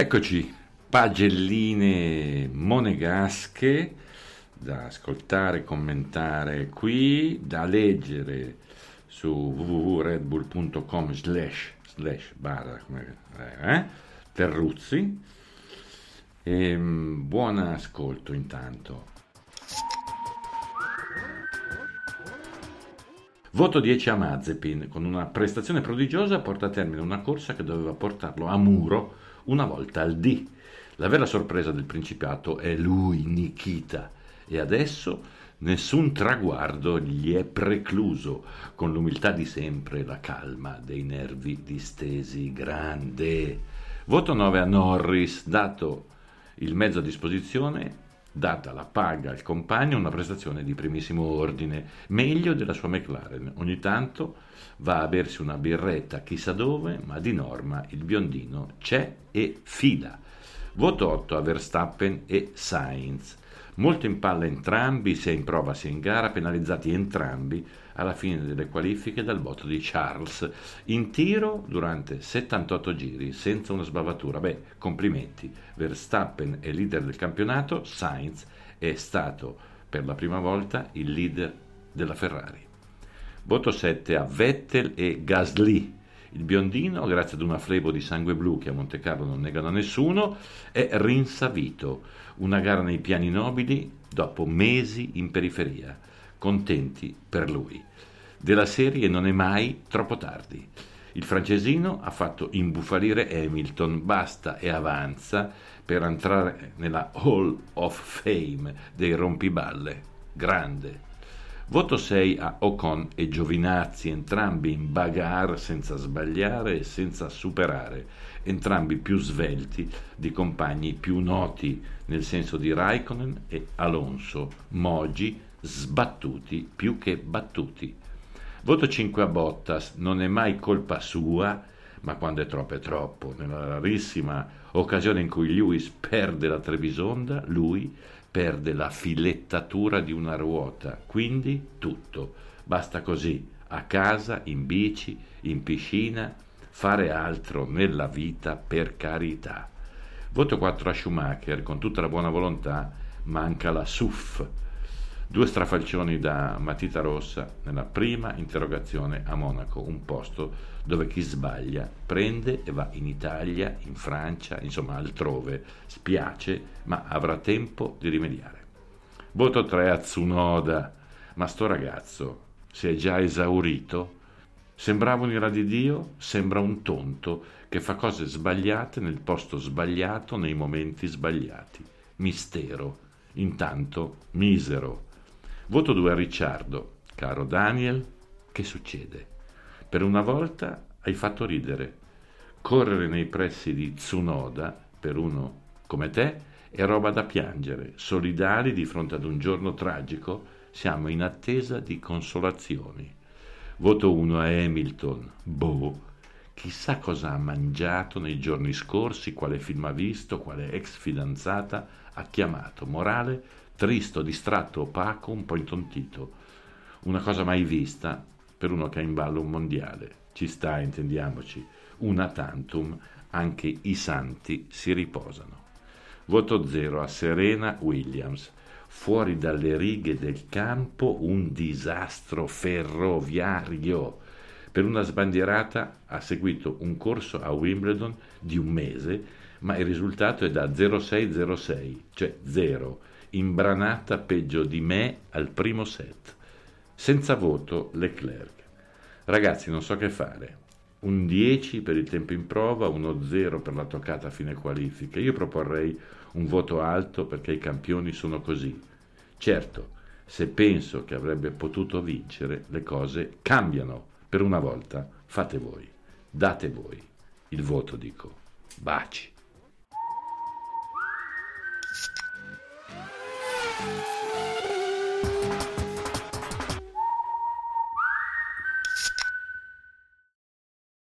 Eccoci, pagelline monegasche da ascoltare, commentare qui, da leggere su www.redbull.com slash slash barra eh, Terruzzi. E, ehm, buon ascolto intanto. Voto 10 a Mazepin, con una prestazione prodigiosa porta a termine una corsa che doveva portarlo a muro una volta al D. La vera sorpresa del Principato è lui, Nikita, e adesso nessun traguardo gli è precluso, con l'umiltà di sempre la calma dei nervi distesi. Grande. Voto 9 a Norris, dato il mezzo a disposizione data la paga al compagno una prestazione di primissimo ordine, meglio della sua McLaren. Ogni tanto va a bersi una birretta chissà dove, ma di norma il biondino c'è e fila. Voto 8 a Verstappen e Sainz. Molto in palla entrambi, sia in prova sia in gara, penalizzati entrambi alla fine delle qualifiche dal voto di Charles. In tiro durante 78 giri, senza una sbavatura. Beh, complimenti. Verstappen è leader del campionato, Sainz è stato per la prima volta il leader della Ferrari. Voto 7 a Vettel e Gasly. Il biondino, grazie ad una flebo di sangue blu che a Monte Carlo non negano a nessuno, è rinsavito. Una gara nei piani nobili dopo mesi in periferia. Contenti per lui. Della serie non è mai troppo tardi. Il francesino ha fatto imbufalire Hamilton, basta e avanza per entrare nella Hall of Fame dei rompiballe. Grande. Voto 6 a Ocon e Giovinazzi, entrambi in bagarre senza sbagliare e senza superare, entrambi più svelti di compagni più noti, nel senso di Raikkonen e Alonso, Mogi sbattuti più che battuti. Voto 5 a Bottas, non è mai colpa sua, ma quando è troppo è troppo. Nella rarissima occasione in cui Lewis perde la Trebisonda, lui perde la filettatura di una ruota, quindi tutto. Basta così, a casa, in bici, in piscina, fare altro nella vita per carità. Voto 4 a Schumacher, con tutta la buona volontà, manca la SUF. Due strafalcioni da matita rossa nella prima interrogazione a Monaco, un posto dove chi sbaglia prende e va in Italia, in Francia, insomma altrove. Spiace, ma avrà tempo di rimediare. Voto 3 a Tsunoda. Ma sto ragazzo, si è già esaurito? Sembrava un'ira di Dio, sembra un tonto che fa cose sbagliate nel posto sbagliato nei momenti sbagliati. Mistero, intanto misero. Voto 2 a Ricciardo. Caro Daniel, che succede? Per una volta hai fatto ridere. Correre nei pressi di Tsunoda, per uno come te, è roba da piangere. Solidari di fronte ad un giorno tragico, siamo in attesa di consolazioni. Voto 1 a Hamilton. Boh. Chissà cosa ha mangiato nei giorni scorsi, quale film ha visto, quale ex fidanzata ha chiamato. Morale, tristo, distratto, opaco, un po' intontito. Una cosa mai vista per uno che ha in ballo un mondiale. Ci sta, intendiamoci, una tantum, anche i santi si riposano. Voto 0 a Serena Williams. Fuori dalle righe del campo un disastro ferroviario. Per una sbandierata ha seguito un corso a Wimbledon di un mese, ma il risultato è da 0606, cioè 0, imbranata peggio di me al primo set. Senza voto Leclerc. Ragazzi, non so che fare. Un 10 per il tempo in prova, uno 0 per la toccata a fine qualifica. Io proporrei un voto alto perché i campioni sono così. Certo, se penso che avrebbe potuto vincere, le cose cambiano. Per una volta fate voi, date voi il voto, dico. Baci.